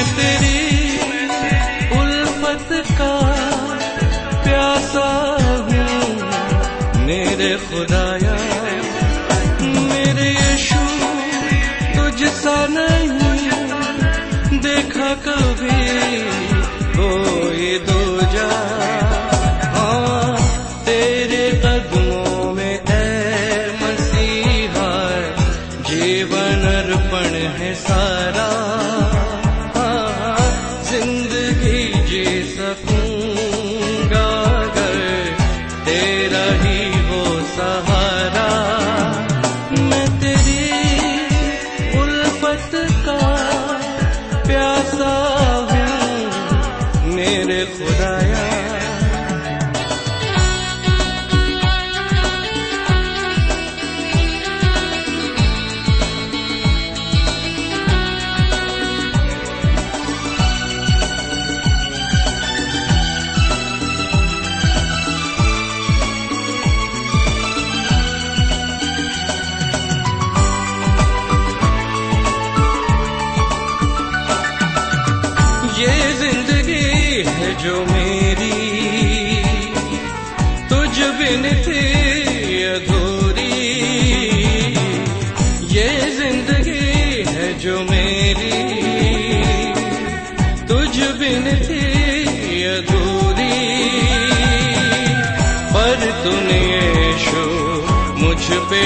मैं तेरी का प्यासा हूँ। मेरे खुदाया मेरे यीशु तुझसा नहीं देखा कभी। हूँ मेरे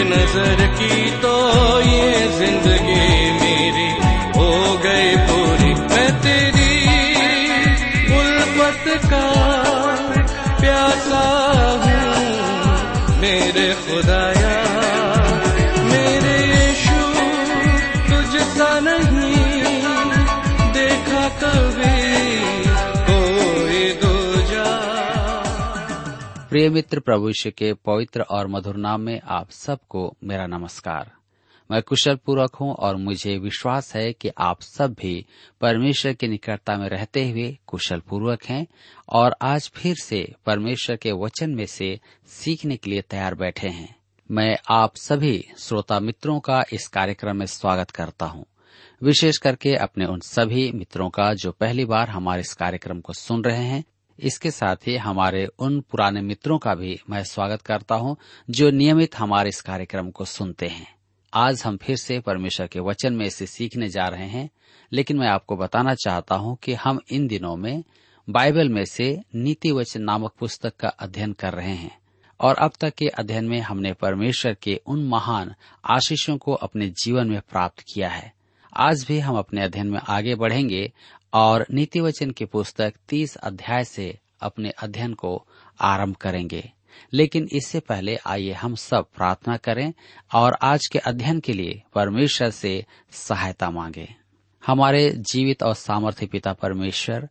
नज़र की तो ये ज़िंदगी मेरी हो गई पूरी। मैं तेरी उल्फत का प्यासा हूँ, मेरे खुदाया प्रिय मित्र प्रभु यीशु के पवित्र और मधुर नाम में आप सबको मेरा नमस्कार। मैं कुशल पूर्वक हूँ और मुझे विश्वास है कि आप सब भी परमेश्वर की निकटता में रहते हुए कुशल पूर्वक हैं और आज फिर से परमेश्वर के वचन में से सीखने के लिए तैयार बैठे हैं। मैं आप सभी श्रोता मित्रों का इस कार्यक्रम में स्वागत करता हूँ। विशेष करके अपने उन सभी मित्रों का जो पहली बार हमारे इस कार्यक्रम को सुन रहे हैं इसके साथ ही हमारे उन पुराने मित्रों का भी मैं स्वागत करता हूँ, जो नियमित हमारे इस कार्यक्रम को सुनते हैं। आज हम फिर से परमेश्वर के वचन में इसे सीखने जा रहे हैं, लेकिन मैं आपको बताना चाहता हूँ कि हम इन दिनों में बाइबल में से नीति वचन नामक पुस्तक का अध्ययन कर रहे हैं, और अब तक के अध्ययन में हमने परमेश्वर के उन महान आशीषों को अपने जीवन में प्राप्त किया है। आज भी हम अपने अध्ययन में आगे बढ़ेंगे और नीति वचन की पुस्तक तीस अध्याय से अपने अध्ययन को आरंभ करेंगे। लेकिन इससे पहले आइए हम सब प्रार्थना करें और आज के अध्ययन के लिए परमेश्वर से सहायता मांगे। हमारे जीवित और सामर्थ्य पिता परमेश्वर,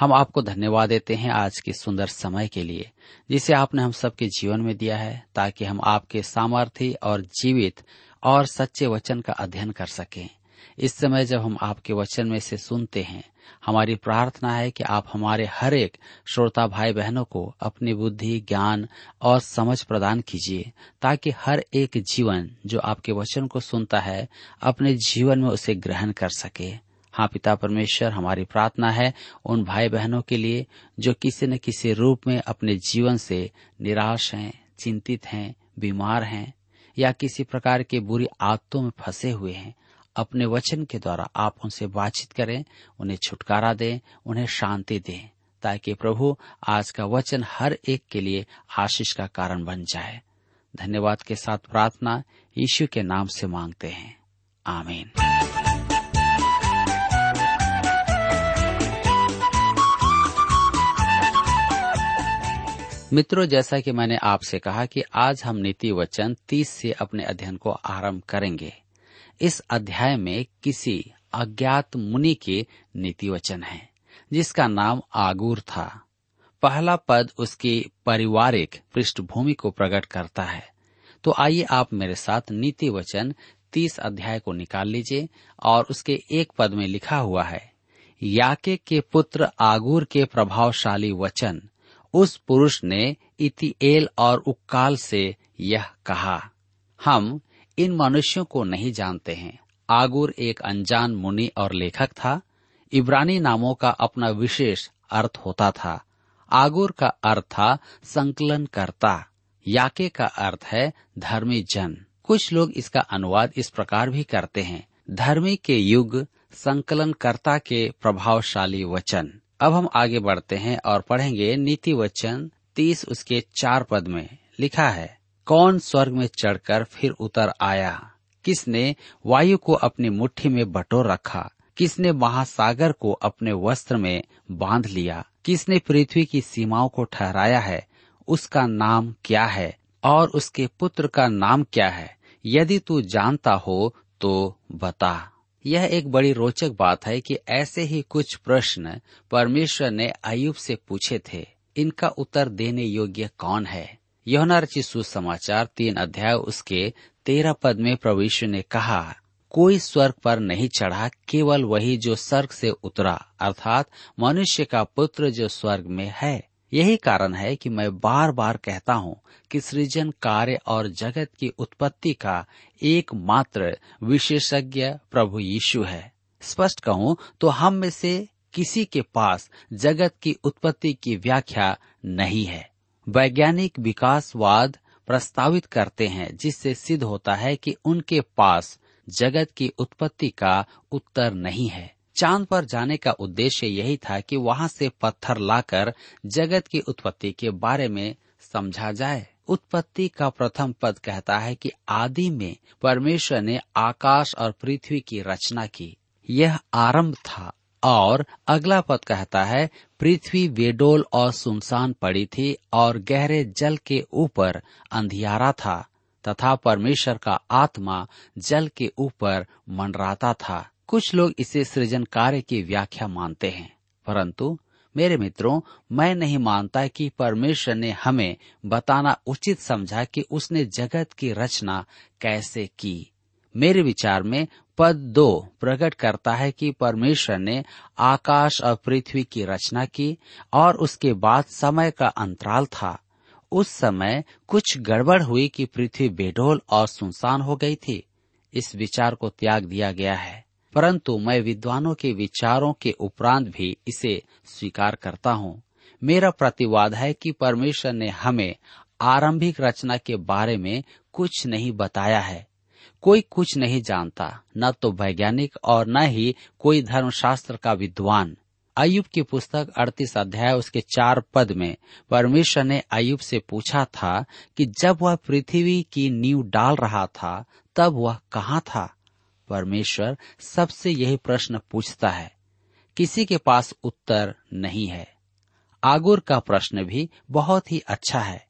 हम आपको धन्यवाद देते हैं आज के सुंदर समय के लिए, जिसे आपने हम सबके जीवन में दिया है, ताकि हम आपके सामर्थ्य और जीवित और सच्चे वचन का अध्ययन कर सकें। इस समय जब हम आपके वचन में से सुनते हैं, हमारी प्रार्थना है कि आप हमारे हर एक श्रोता भाई बहनों को अपनी बुद्धि, ज्ञान और समझ प्रदान कीजिए, ताकि हर एक जीवन जो आपके वचन को सुनता है, अपने जीवन में उसे ग्रहण कर सके। हाँ पिता परमेश्वर, हमारी प्रार्थना है उन भाई बहनों के लिए जो किसी न किसी रूप में अपने जीवन से निराश हैं, चिंतित हैं, बीमार हैं या किसी प्रकार के बुरी आदतों में फंसे हुए हैं। अपने वचन के द्वारा आप उनसे बातचीत करें, उन्हें छुटकारा दें, उन्हें शांति दें, ताकि प्रभु आज का वचन हर एक के लिए आशीष का कारण बन जाए। धन्यवाद के साथ प्रार्थना यीशु के नाम से मांगते हैं। आमीन। मित्रों, जैसा कि मैंने आपसे कहा कि आज हम नीति वचन तीस से अपने अध्ययन को आरंभ करेंगे। इस अध्याय में किसी अज्ञात मुनि के नीति वचन है, जिसका नाम आगूर था। पहला पद उसकी पारिवारिक पृष्ठभूमि को प्रकट करता है। तो आइए आप मेरे साथ नीति वचन तीस अध्याय को निकाल लीजिए और उसके एक पद में लिखा हुआ है, याके के पुत्र आगूर के प्रभावशाली वचन, उस पुरुष ने इतिएल और उक्काल से यह कहा, हम इन मनुष्यों को नहीं जानते हैं। आगुर एक अनजान मुनि और लेखक था। इब्रानी नामों का अपना विशेष अर्थ होता था। आगुर का अर्थ था संकलन करता याके का अर्थ है धर्मी जन। कुछ लोग इसका अनुवाद इस प्रकार भी करते हैं। धर्मी के युग, संकलनकर्ता के प्रभावशाली वचन। अब हम आगे बढ़ते हैं और पढ़ेंगे नीति वचन तीस उसके चार पद में। लिखा है कौन स्वर्ग में चढ़कर फिर उतर आया? किसने वायु को अपनी मुट्ठी में बटोर रखा? किसने महासागर को अपने वस्त्र में बाँध लिया? किसने पृथ्वी की सीमाओं को ठहराया है? उसका नाम क्या है? और उसके पुत्र का नाम क्या है? यदि तू जानता हो तो बता। यह एक बड़ी रोचक बात है कि ऐसे ही कुछ प्रश्न परमेश्वर ने अयुब से पूछे थे। इनका उत्तर देने योग्य कौन है? यौना रचित सुसमाचार तीन अध्याय उसके तेरह पद में प्रभु ने कहा, कोई स्वर्ग पर नहीं चढ़ा, केवल वही जो स्वर्ग से उतरा, अर्थात मनुष्य का पुत्र जो स्वर्ग में है। यही कारण है कि मैं बार बार कहता हूँ कि सृजन कार्य और जगत की उत्पत्ति का एकमात्र विशेषज्ञ प्रभु यीशु है। स्पष्ट कहूँ तो हम में से किसी के पास जगत की उत्पत्ति की व्याख्या नहीं है। वैज्ञानिक विकासवाद प्रस्तावित करते हैं, जिससे सिद्ध होता है कि उनके पास जगत की उत्पत्ति का उत्तर नहीं है। चाँद पर जाने का उद्देश्य यही था कि वहाँ से पत्थर लाकर जगत की उत्पत्ति के बारे में समझा जाए। उत्पत्ति का प्रथम पद कहता है कि आदि में परमेश्वर ने आकाश और पृथ्वी की रचना की। यह आरंभ था। और अगला पद कहता है, पृथ्वी बेडोल और सुनसान पड़ी थी और गहरे जल के ऊपर अंधियारा था तथा परमेश्वर का आत्मा जल के ऊपर मंडराता था। कुछ लोग इसे सृजन कार्य की व्याख्या मानते हैं। परंतु मेरे मित्रों, मैं नहीं मानता कि परमेश्वर ने हमें बताना उचित समझा कि उसने जगत की रचना कैसे की। मेरे विचार में पद दो प्रकट करता है कि परमेश्वर ने आकाश और पृथ्वी की रचना की और उसके बाद समय का अंतराल था। उस समय कुछ गड़बड़ हुई कि पृथ्वी बेडोल और सुनसान हो गई थी। इस विचार को त्याग दिया गया है। परंतु मैं विद्वानों के विचारों के उपरांत भी इसे स्वीकार करता हूँ। मेरा प्रतिवाद है कि परमेश्वर ने हमें आरंभिक रचना के बारे में कुछ नहीं बताया है। कोई कुछ नहीं जानता, न तो वैज्ञानिक और न ही कोई धर्मशास्त्र का विद्वान। अयुब की पुस्तक अड़तीस अध्याय, उसके चार पद में परमेश्वर ने अयुब से पूछा था कि जब वह पृथ्वी की नींव डाल रहा था, तब वह कहाँ था? परमेश्वर सबसे यही प्रश्न पूछता है। किसी के पास उत्तर नहीं है। आगुर का प्रश्न भी बहुत ही अच्छा है।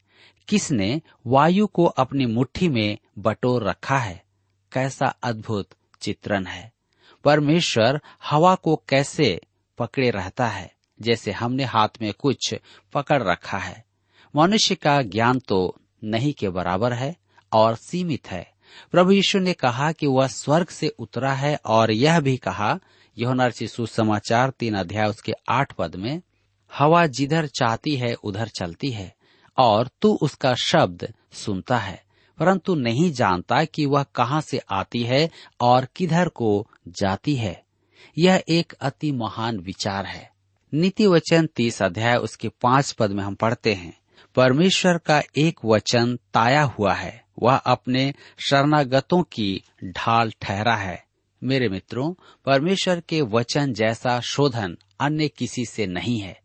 किसने वायु को अपनी मुट्ठी में बटोर रखा है? कैसा अद्भुत चित्रण है। परमेश्वर हवा को कैसे पकड़े रहता है, जैसे हमने हाथ में कुछ पकड़ रखा है। मनुष्य का ज्ञान तो नहीं के बराबर है और सीमित है। प्रभु यीशु ने कहा कि वह स्वर्ग से उतरा है और यह भी कहा यहोनर्ची सुसमाचार तीन अध्याय उसके आठ पद में, हवा जिधर चाहती है, उधर चलती है, और तू उसका शब्द सुनता है। परंतु नहीं जानता कि वह कहाँ से आती है और किधर को जाती है। यह एक अति महान विचार है। नीति वचन तीस अध्याय, उसके पाँच पद में हम पढ़ते हैं। परमेश्वर का एक वचन ताया हुआ है। वह अपने शरणागतों की ढाल ठहरा है। मेरे मित्रों, परमेश्वर के वचन जैसा शोधन अन्य किसी से नहीं है।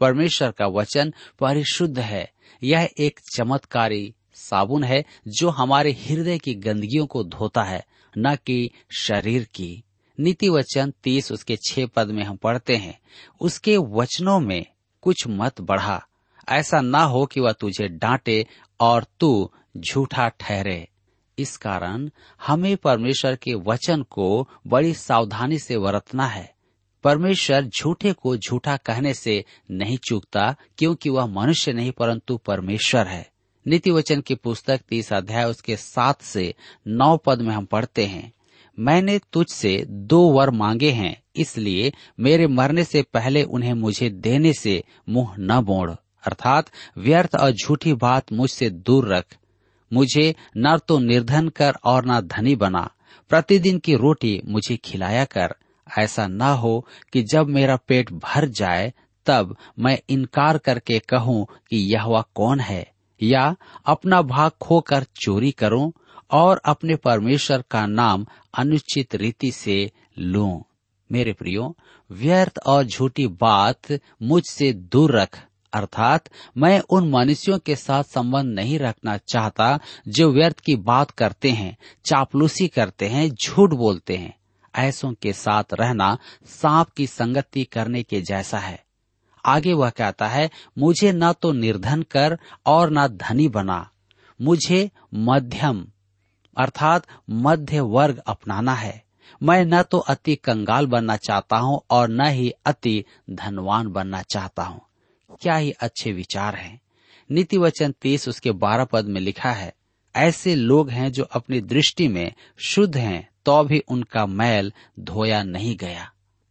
परमेश्वर का वचन परिशुद्ध है। यह एक चमत्कारी साबुन है जो हमारे हृदय की गंदगियों को धोता है, न कि शरीर की। नीति वचन तीस, उसके छह पद में हम पढ़ते हैं, उसके वचनों में कुछ मत बढ़ा। ऐसा ना हो कि वह तुझे डांटे और तू झूठा ठहरे। इस कारण हमें परमेश्वर के वचन को बड़ी सावधानी से बरतना है। परमेश्वर झूठे को झूठा कहने से नहीं चूकता, क्योंकि वह मनुष्य नहीं, परंतु परमेश्वर है। नीति वचन की पुस्तक तीस अध्याय, उसके सात से नौ पद में हम पढ़ते हैं। मैंने तुझसे दो वर मांगे हैं, इसलिए मेरे मरने से पहले उन्हें मुझे देने से मुँह न मोड़। अर्थात, व्यर्थ और झूठी बात मुझसे दूर रख। मुझे न तो निर्धन कर और न धनी बना। प्रतिदिन की रोटी मुझे खिलाया कर। ऐसा न हो कि जब मेरा पेट भर जाए, तब मैं इनकार करके कहूँ कि यह वह कौन है। या अपना भाग खोकर चोरी करूँ और अपने परमेश्वर का नाम अनुचित रीति से लूँ। मेरे प्रियो, व्यर्थ और झूठी बात मुझसे दूर रख। अर्थात मैं उन मनुष्यों के साथ संबंध नहीं रखना चाहता जो व्यर्थ की बात करते हैं, चापलूसी करते हैं, झूठ बोलते हैं। ऐसों के साथ रहना सांप की संगति करने के जैसा है। आगे वह कहता है, मुझे न तो निर्धन कर और न धनी बना, मुझे मध्यम, अर्थात मध्य वर्ग अपनाना है। मैं न तो अति कंगाल बनना चाहता हूँ और न ही अति धनवान बनना चाहता हूँ। क्या ही अच्छे विचार हैं? नीति वचन तीस उसके बारह पद में लिखा है, ऐसे लोग हैं जो अपनी दृष्टि में शुद्ध हैं तो भी उनका मैल धोया नहीं गया।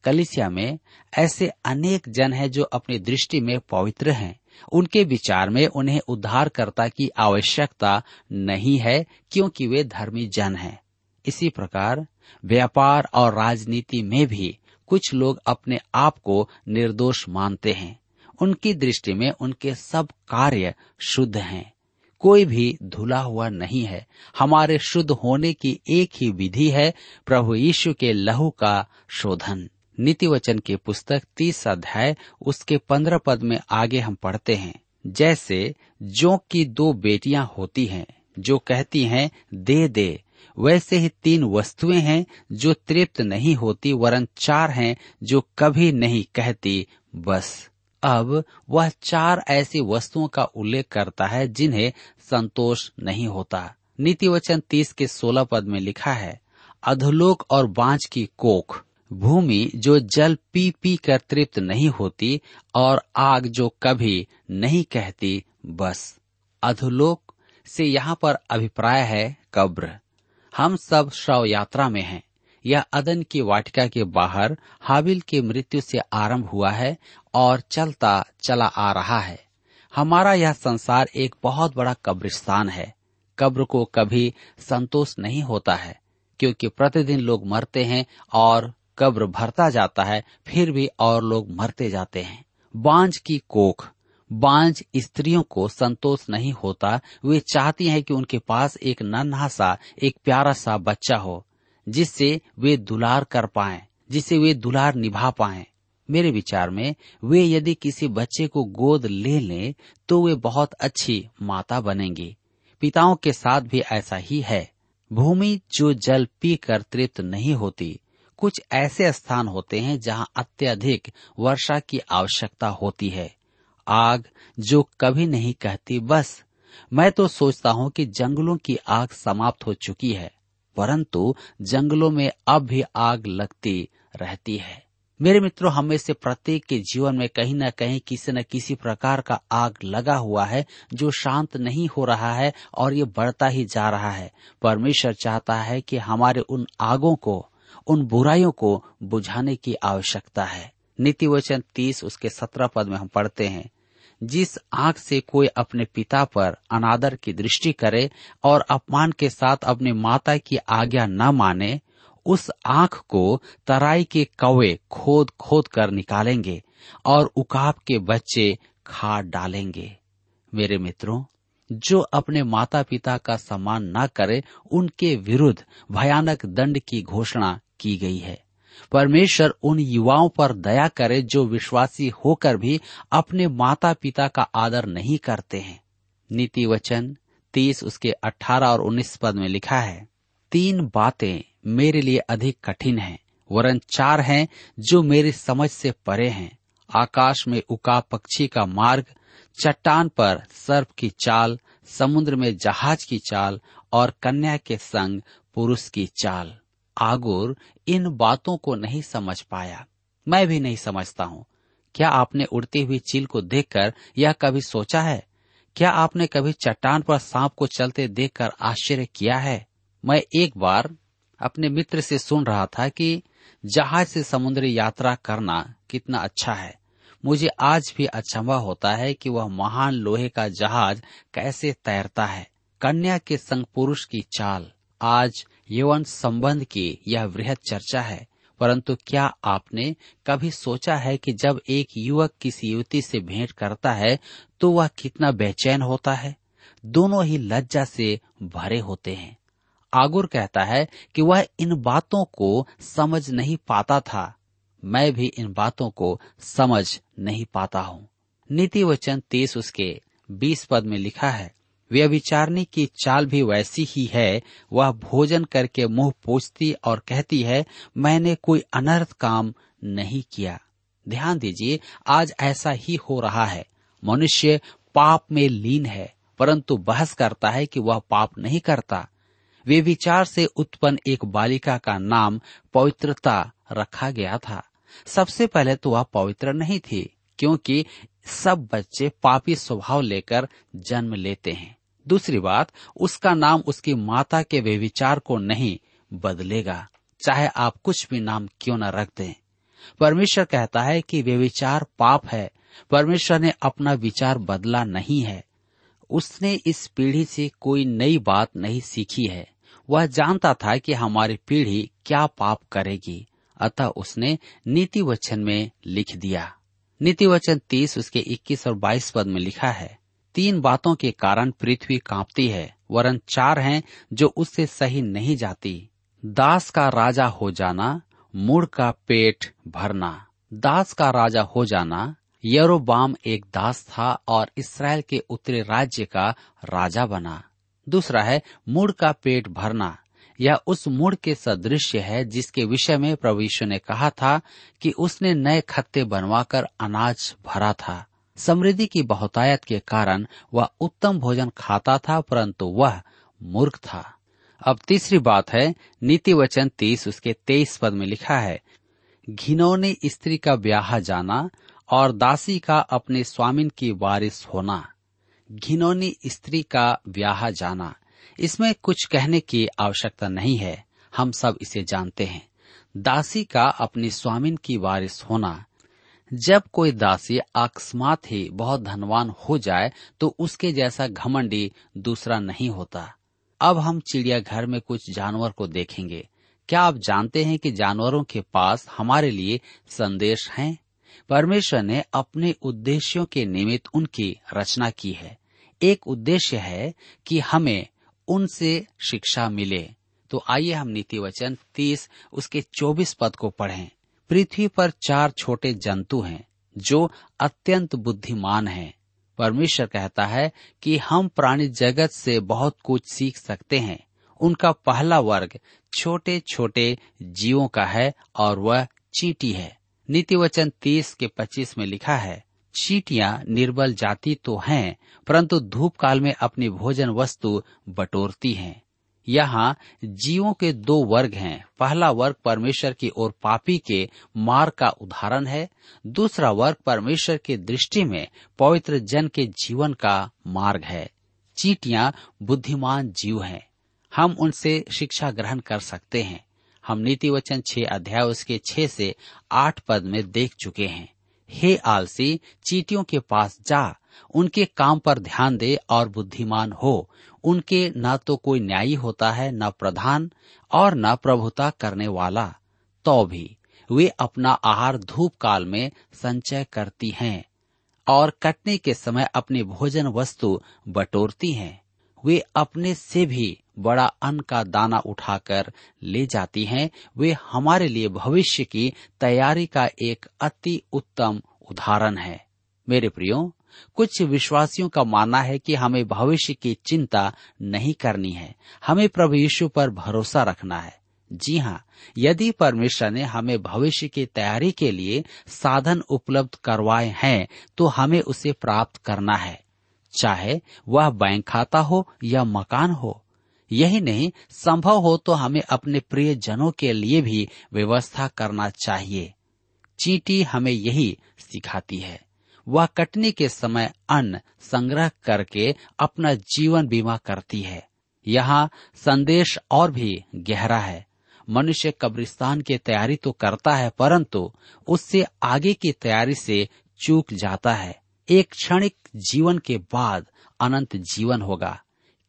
कलिसिया में ऐसे अनेक जन हैं जो अपनी दृष्टि में पवित्र हैं। उनके विचार में उन्हें उद्धारकर्ता की आवश्यकता नहीं है, क्योंकि वे धर्मी जन हैं। इसी प्रकार, व्यापार और राजनीति में भी कुछ लोग अपने आप को निर्दोष मानते हैं। उनकी दृष्टि में उनके सब कार्य शुद्ध हैं। कोई भी धुला हुआ नहीं है। हमारे शुद्ध होने की एक ही विधि है प्रभु यीशु के लहू का शोधन। नीति वचन की पुस्तक तीस अध्याय, उसके पंद्रह पद में आगे हम पढ़ते हैं। जैसे जो की दो बेटियाँ होती हैं, जो कहती हैं, दे दे। वैसे ही तीन वस्तुएँ हैं, जो तृप्त नहीं होती, वरन चार हैं, जो कभी नहीं कहती, बस। अब, वह चार ऐसी वस्तुओं का उल्लेख करता है, जिन्हें संतोष नहीं होता। नीति वचन तीस के सोलह पद में लिखा है, अधोलोक और बांझ की कोख। भूमि जो जल पी पी कर तृप्त नहीं होती और आग जो कभी नहीं कहती, बस। अधोलोक से यहाँ पर अभिप्राय है कब्र। हम सब शव यात्रा में हैं। यह अदन की वाटिका के बाहर हाबिल की मृत्यु से आरंभ हुआ है और चलता चला आ रहा है। हमारा यह संसार एक बहुत बड़ा कब्रिस्तान है। कब्र को कभी संतोष नहीं होता है, क्योंकि प्रतिदिन लोग मरते हैं और कब्र भरता जाता है, फिर भी और लोग मरते जाते हैं। बांझ की कोख। बांझ स्त्रियों को संतोष नहीं होता। वे चाहती हैं कि उनके पास एक नन्हा सा, एक प्यारा सा बच्चा हो, जिससे वे दुलार कर पाए जिसे वे दुलार निभा पाए। मेरे विचार में, वे यदि किसी बच्चे को गोद ले लें तो वे बहुत अच्छी माता बनेंगी। पिताओं के साथ भी ऐसा ही है। भूमि जो जल पी कर तृप्त नहीं होती कुछ ऐसे स्थान होते हैं जहाँ अत्यधिक वर्षा की आवश्यकता होती है। आग जो कभी नहीं कहती, बस, मैं तो सोचता हूँ कि जंगलों की आग समाप्त हो चुकी है, परंतु जंगलों में अब भी आग लगती रहती है। मेरे मित्रों, हमें से प्रत्येक के जीवन में कहीं न कहीं किसी न किसी प्रकार का आग लगा हुआ है, जो शांत नहीं हो रहा है और ये बढ़ता ही जा रहा है। परमेश्वर चाहता है कि हमारे उन आगों को उन बुराइयों को बुझाने की आवश्यकता है। नीति वचन तीस उसके सत्रह पद में हम पढ़ते हैं। जिस आँख से कोई अपने पिता पर अनादर की दृष्टि करे और अपमान के साथ अपनी माता की आज्ञा न माने, उस आँख को तराई के कौवे खोद खोद कर निकालेंगे और उकाब के बच्चे खा डालेंगे। मेरे मित्रों, जो अपने माता पिता का सम्मान न करे, उनके विरुद्ध भयानक दंड की घोषणा की गई है। परमेश्वर उन युवाओं पर दया करे जो विश्वासी होकर भी अपने माता पिता का आदर नहीं करते हैं। नीति वचन तीस उसके अठारह और उन्नीस पद में लिखा है, तीन बातें मेरे लिए अधिक कठिन हैं, वरन चार हैं जो मेरी समझ से परे हैं। आकाश में उका पक्षी का मार्ग, चट्टान पर सर्प की चाल, समुद्र में जहाज़ की चाल और कन्या के संग पुरुष की चाल। आगुर इन बातों को नहीं समझ पाया। मैं भी नहीं समझता हूँ। क्या आपने उड़ती हुई चील को देखकर यह कभी सोचा है? क्या आपने कभी चट्टान पर सांप को चलते देखकर आश्चर्य किया है? मैं एक बार अपने मित्र से सुन रहा था कि जहाज़ से समुद्री यात्रा करना कितना अच्छा है। मुझे आज भी अचंभा होता है कि वह महान लोहे का जहाज़ कैसे तैरता है। कन्या के संग पुरुष की चाल। आज यौवन संबंध की यह वृहद चर्चा है, परंतु क्या आपने कभी सोचा है कि जब एक युवक किसी युवती से भेंट करता है तो वह कितना बेचैन होता है? दोनों ही लज्जा से भरे होते हैं। आगुर कहता है कि वह इन बातों को समझ नहीं पाता था। मैं भी इन बातों को समझ नहीं पाता हूँ। नीति वचन तीस उसके बीस पद में लिखा है व्यभिचारणी की चाल भी वैसी ही है। वह भोजन करके मुँह पोछती और कहती है, मैंने कोई अनर्थ काम नहीं किया। ध्यान दीजिए, आज ऐसा ही हो रहा है। मनुष्य पाप में लीन है, परंतु बहस करता है कि वह पाप नहीं करता। वे विचार से उत्पन्न एक बालिका का नाम पवित्रता रखा गया था। सबसे पहले तो वह पवित्र नहीं थी, क्योंकि सब बच्चे पापी स्वभाव लेकर जन्म लेते हैं। दूसरी बात, उसका नाम उसकी माता के वे विचार को नहीं बदलेगा। चाहे आप कुछ भी नाम क्यों न रख दें। परमेश्वर कहता है कि वे विचार पाप है। परमेश्वर ने अपना विचार बदला नहीं है। उसने इस पीढ़ी से कोई नई बात नहीं सीखी है। वह जानता था कि हमारी पीढ़ी क्या पाप करेगी। अतः उसने नीति वचन में लिख दिया। नीति वचन तीस उसके इक्कीस और बाईस पद में लिखा है। तीन बातों के कारण पृथ्वी कांपती है, वरन चार हैं जो उससे सही नहीं जाती। दास का राजा हो जाना, मूड का पेट भरना। दास का राजा हो जाना, यरोबाम एक दास था और इसराइल के उत्तरी राज्य का राजा बना। दूसरा है, मूड का पेट भरना। यह उस मूड के सदृश्य है जिसके विषय में प्रभु यीशु ने कहा था कि उसने नए खत्ते बनवाकर अनाज भरा था। समृद्धि की बहुतायत के कारण वह उत्तम भोजन खाता था, परंतु वह मूर्ख था। अब तीसरी बात है नीति वचन तीस उसके तेईस पद में लिखा है, घिनौनी स्त्री का ब्याह जाना और दासी का अपने स्वामिन की वारिस होना, घिनौनी स्त्री का ब्याह जाना। इसमें कुछ कहने की आवश्यकता नहीं है, हम सब इसे जानते हैं। दासी का अपने स्वामिन की वारिस होना जब कोई दासी अकस्मात ही बहुत धनवान हो जाए तो उसके जैसा घमंडी दूसरा नहीं होता। अब हम चिड़ियाघर में कुछ जानवर को देखेंगे। क्या आप जानते हैं कि जानवरों के पास हमारे लिए संदेश हैं? परमेश्वर ने अपने उद्देश्यों के निमित्त उनकी रचना की है। एक उद्देश्य है कि हमें उनसे शिक्षा मिले। तो आइए हम नीति वचन तीस, उसके चौबीस पद को पढ़ें। पृथ्वी पर चार छोटे जंतु हैं, जो अत्यंत बुद्धिमान हैं। परमेश्वर कहता है कि हम प्राणी जगत से बहुत कुछ सीख सकते हैं। उनका पहला वर्ग छोटे छोटे जीवों का है और वह चींटी है। नीति वचन तीस के पच्चीस में लिखा है, चीटियाँ निर्बल जाति तो हैं, परंतु धूप काल में अपनी भोजन वस्तु बटोरती हैं। यहाँ जीवों के दो वर्ग हैं। पहला वर्ग परमेश्वर की ओर पापी के मार्ग का उदाहरण है। दूसरा वर्ग परमेश्वर की दृष्टि में पवित्र जन के जीवन का मार्ग है। चीटियाँ बुद्धिमान जीव हैं। हम उनसे शिक्षा ग्रहण कर सकते हैं। हम नीति वचन छह अध्याय उसके छह से आठ पद में देख चुके हैं। हे आलसी, चीटियों के पास जा। उनके काम पर ध्यान दे और बुद्धिमान हो। उनके न तो कोई न्यायी होता है, न प्रधान और न प्रभुता करने वाला तो भी वे अपना आहार धूप काल में संचय करती हैं और कटने के समय अपनी भोजन वस्तु बटोरती हैं। वे अपने से भी बड़ा अन्न का दाना उठाकर ले जाती हैं। वे हमारे लिए भविष्य की तैयारी का एक अति उत्तम उदाहरण है। मेरे प्रियो कुछ विश्वासियों का मानना है कि हमें भविष्य की चिंता नहीं करनी है। हमें प्रभु यीशु पर भरोसा रखना है। जी हाँ यदि परमेश्वर ने हमें भविष्य की तैयारी के लिए साधन उपलब्ध करवाए हैं तो हमें उसे प्राप्त करना है। चाहे वह बैंक खाता हो या मकान हो। यही नहीं, संभव हो तो हमें अपने प्रिय जनों के लिए भी व्यवस्था करना चाहिए। चींटी हमें यही सिखाती है। वह कटने के समय अन्न संग्रह करके अपना जीवन बीमा करती है। यहाँ संदेश और भी गहरा है। मनुष्य कब्रिस्तान की तैयारी तो करता है, परंतु उससे आगे की तैयारी से चूक जाता है। एक क्षणिक जीवन के बाद अनंत जीवन होगा।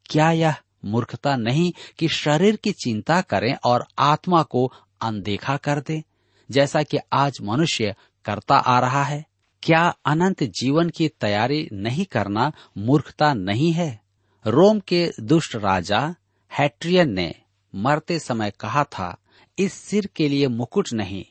क्या यह मूर्खता नहीं कि शरीर की चिंता करें और आत्मा को अनदेखा कर दे? जैसा कि आज मनुष्य करता आ रहा है। क्या अनंत जीवन की तैयारी नहीं करना मूर्खता नहीं है? रोम के दुष्ट राजा हैट्रियन ने मरते समय कहा था, इस सिर के लिए मुकुट नहीं,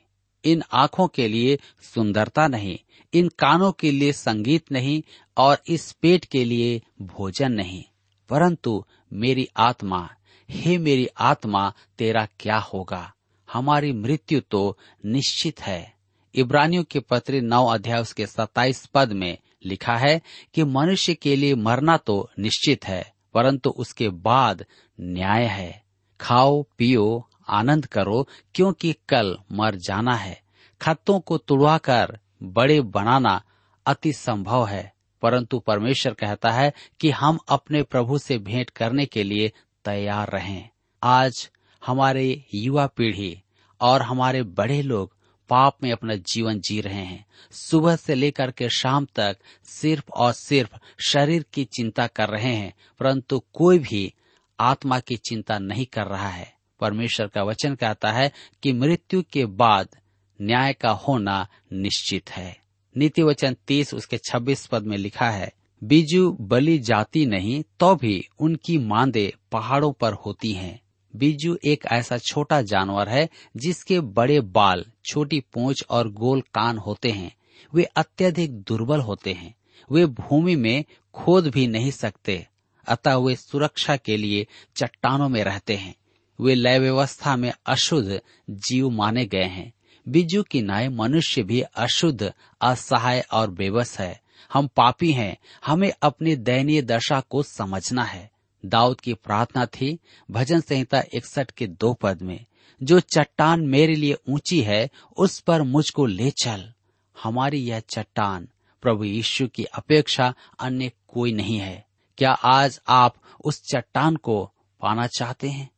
इन आँखों के लिए सुंदरता नहीं, इन कानों के लिए संगीत नहीं, और इस पेट के लिए भोजन नहीं। परंतु मेरी आत्मा, हे मेरी आत्मा, तेरा क्या होगा? हमारी मृत्यु तो निश्चित है। इब्रानियों के पत्र नौ अध्याय उसके सत्ताईस पद में लिखा है कि मनुष्य के लिए मरना तो निश्चित है, परंतु उसके बाद न्याय है। खाओ, पियो, आनंद करो, क्योंकि कल मर जाना है। खतों को तुड़वा कर बड़े बनाना अति संभव है, परंतु परमेश्वर कहता है कि हम अपने प्रभु से भेंट करने के लिए तैयार रहें। आज हमारे युवा पीढ़ी और हमारे बड़े लोग पाप में अपना जीवन जी रहे हैं। सुबह से लेकर के शाम तक सिर्फ़ और सिर्फ़ शरीर की चिंता कर रहे हैं, परंतु कोई भी आत्मा की चिंता नहीं कर रहा है। परमेश्वर का वचन कहता है कि मृत्यु के बाद न्याय का होना निश्चित है। नीति वचन तीस, उसके छब्बीस पद में लिखा है, बीजू बलि जाती नहीं तो भी उनकी मांदे पहाड़ों पर होती हैं। बीजू एक ऐसा छोटा जानवर है जिसके बड़े बाल, छोटी पूंछ और गोल कान होते हैं। वे अत्यधिक दुर्बल होते हैं। वे भूमि में खोद भी नहीं सकते, अतः वे सुरक्षा के लिए चट्टानों में रहते हैं। वे लय व्यवस्था में अशुद्ध जीव माने गए हैं। बिजू की नाय मनुष्य भी अशुद्ध, असहाय और बेबस है। हम पापी हैं। हमें अपनी दयनीय दशा को समझना है। दाऊद की प्रार्थना थी, भजन संहिता इकसठ के दो पद में, जो चट्टान मेरे लिए ऊँची है, उस पर मुझको ले चल। हमारी यह चट्टान प्रभु यीशु की अपेक्षा अन्य कोई नहीं है। क्या आज आप उस चट्टान को पाना चाहते हैं?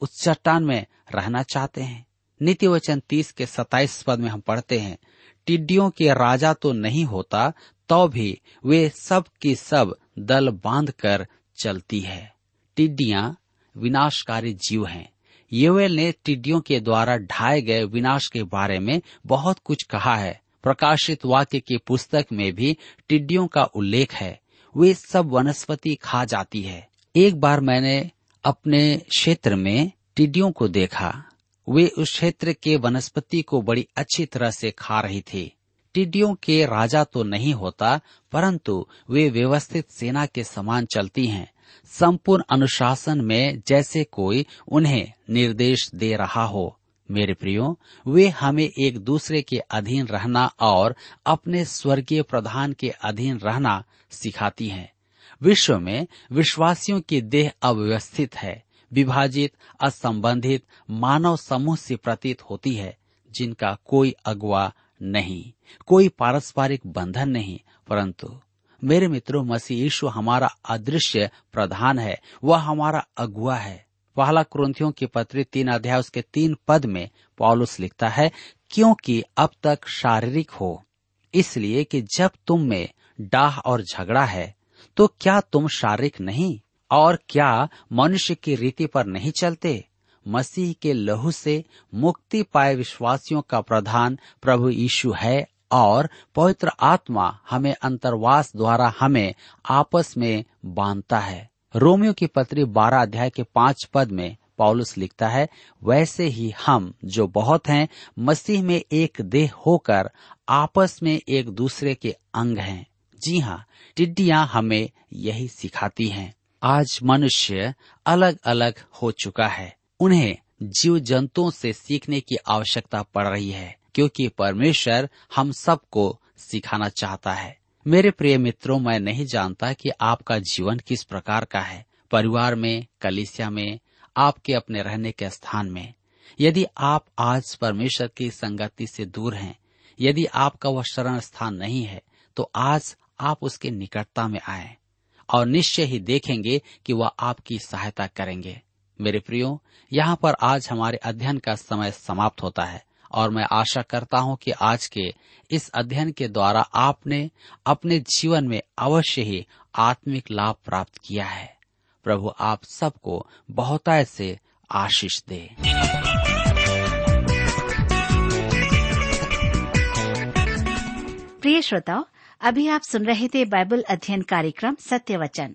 उस चट्टान में रहना चाहते हैं? नीति वचन तीस के सताइस पद में हम पढ़ते हैं, टिड्डियों के राजा तो नहीं होता तो भी वे सब की सब दल बाँध कर चलती है। टिड्डियाँ विनाशकारी जीव हैं। योवेल ने टिड्डियों के द्वारा ढाए गए विनाश के बारे में बहुत कुछ कहा है। प्रकाशित वाक्य की पुस्तक में भी टिड्डियों का उल्लेख है। वे सब वनस्पति खा जाती है। एक बार मैंने अपने क्षेत्र में टिड्डियों को देखा। वे उस क्षेत्र के वनस्पति को बड़ी अच्छी तरह से खा रही थी। टिड्डियों के राजा तो नहीं होता, परंतु वे व्यवस्थित सेना के समान चलती हैं। संपूर्ण अनुशासन में जैसे कोई उन्हें निर्देश दे रहा हो। मेरे प्रियो, वे हमें एक दूसरे के अधीन रहना और अपने स्वर्गीय प्रधान के अधीन रहना सिखाती हैं। विश्व में विश्वासियों की देह अव्यवस्थित है, विभाजित, असंबंधित, मानव समूह से प्रतीत होती है, जिनका कोई अगुआ नहीं। कोई पारस्परिक बंधन नहीं, परंतु मेरे मित्रों, मसीह यीशु हमारा अदृश्य प्रधान है, वह हमारा अगुआ है। पहला क्रंथियों की पत्री तीन अध्याय उसके तीन पद में पॉलुस लिखता है, क्योंकि अब तक शारीरिक हो, इसलिए कि जब तुम में डाह और झगड़ा है तो क्या तुम शारीरिक नहीं? और क्या मनुष्य की रीति पर नहीं चलते? मसीह के लहू से मुक्ति पाए विश्वासियों का प्रधान प्रभु यीशु है और पवित्र आत्मा हमें अंतर्वास द्वारा हमें आपस में बांधता है। रोमियो की पत्री बारह अध्याय के पाँच पद में पौलुस लिखता है, वैसे ही हम जो बहुत हैं, मसीह में एक देह होकर आपस में एक दूसरे के अंग हैं। जी हाँ टिड्डियाँ हमें यही सिखाती हैं। आज मनुष्य अलग अलग हो चुका है। उन्हें जीव जंतुओं से सीखने की आवश्यकता पड़ रही है, क्योंकि परमेश्वर हम सबको सिखाना चाहता है। मेरे प्रिय मित्रों, मैं नहीं जानता कि आपका जीवन किस प्रकार का है। परिवार में, कलिसिया में, आपके अपने रहने के स्थान में। यदि आप आज परमेश्वर की संगति से दूर हैं, यदि आपका वह शरण स्थान नहीं है तो आज आप उसके निकटता में आए और निश्चय ही देखेंगे कि वह आपकी सहायता करेंगे। मेरे प्रियो, यहाँ पर आज हमारे अध्ययन का समय समाप्त होता है, और मैं आशा करता हूँ कि आज के इस अध्ययन के द्वारा आपने अपने जीवन में अवश्य ही आत्मिक लाभ प्राप्त किया है। प्रभु आप सबको बहुतायत से आशीष दे। प्रिय श्रोताओ, अभी आप सुन रहे थे बाइबल अध्ययन कार्यक्रम सत्य वचन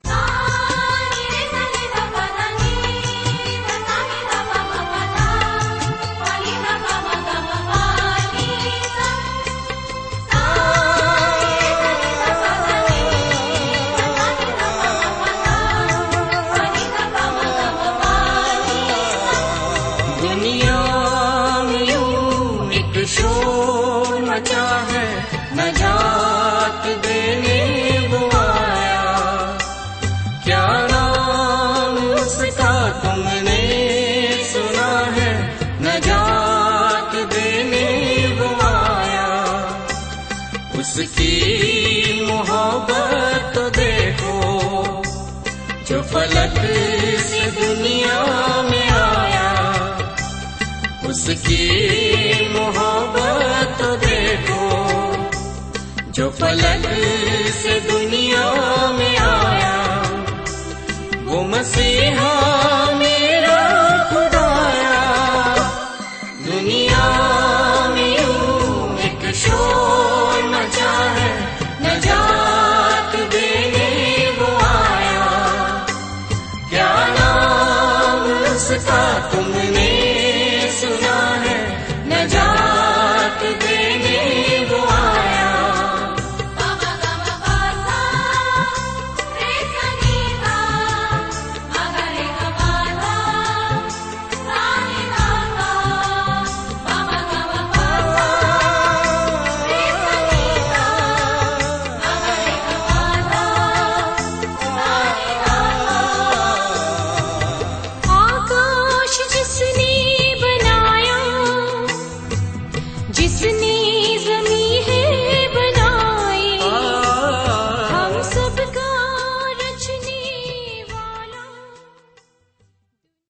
उसकी मोहब्बत देखो जो पलक से दुनिया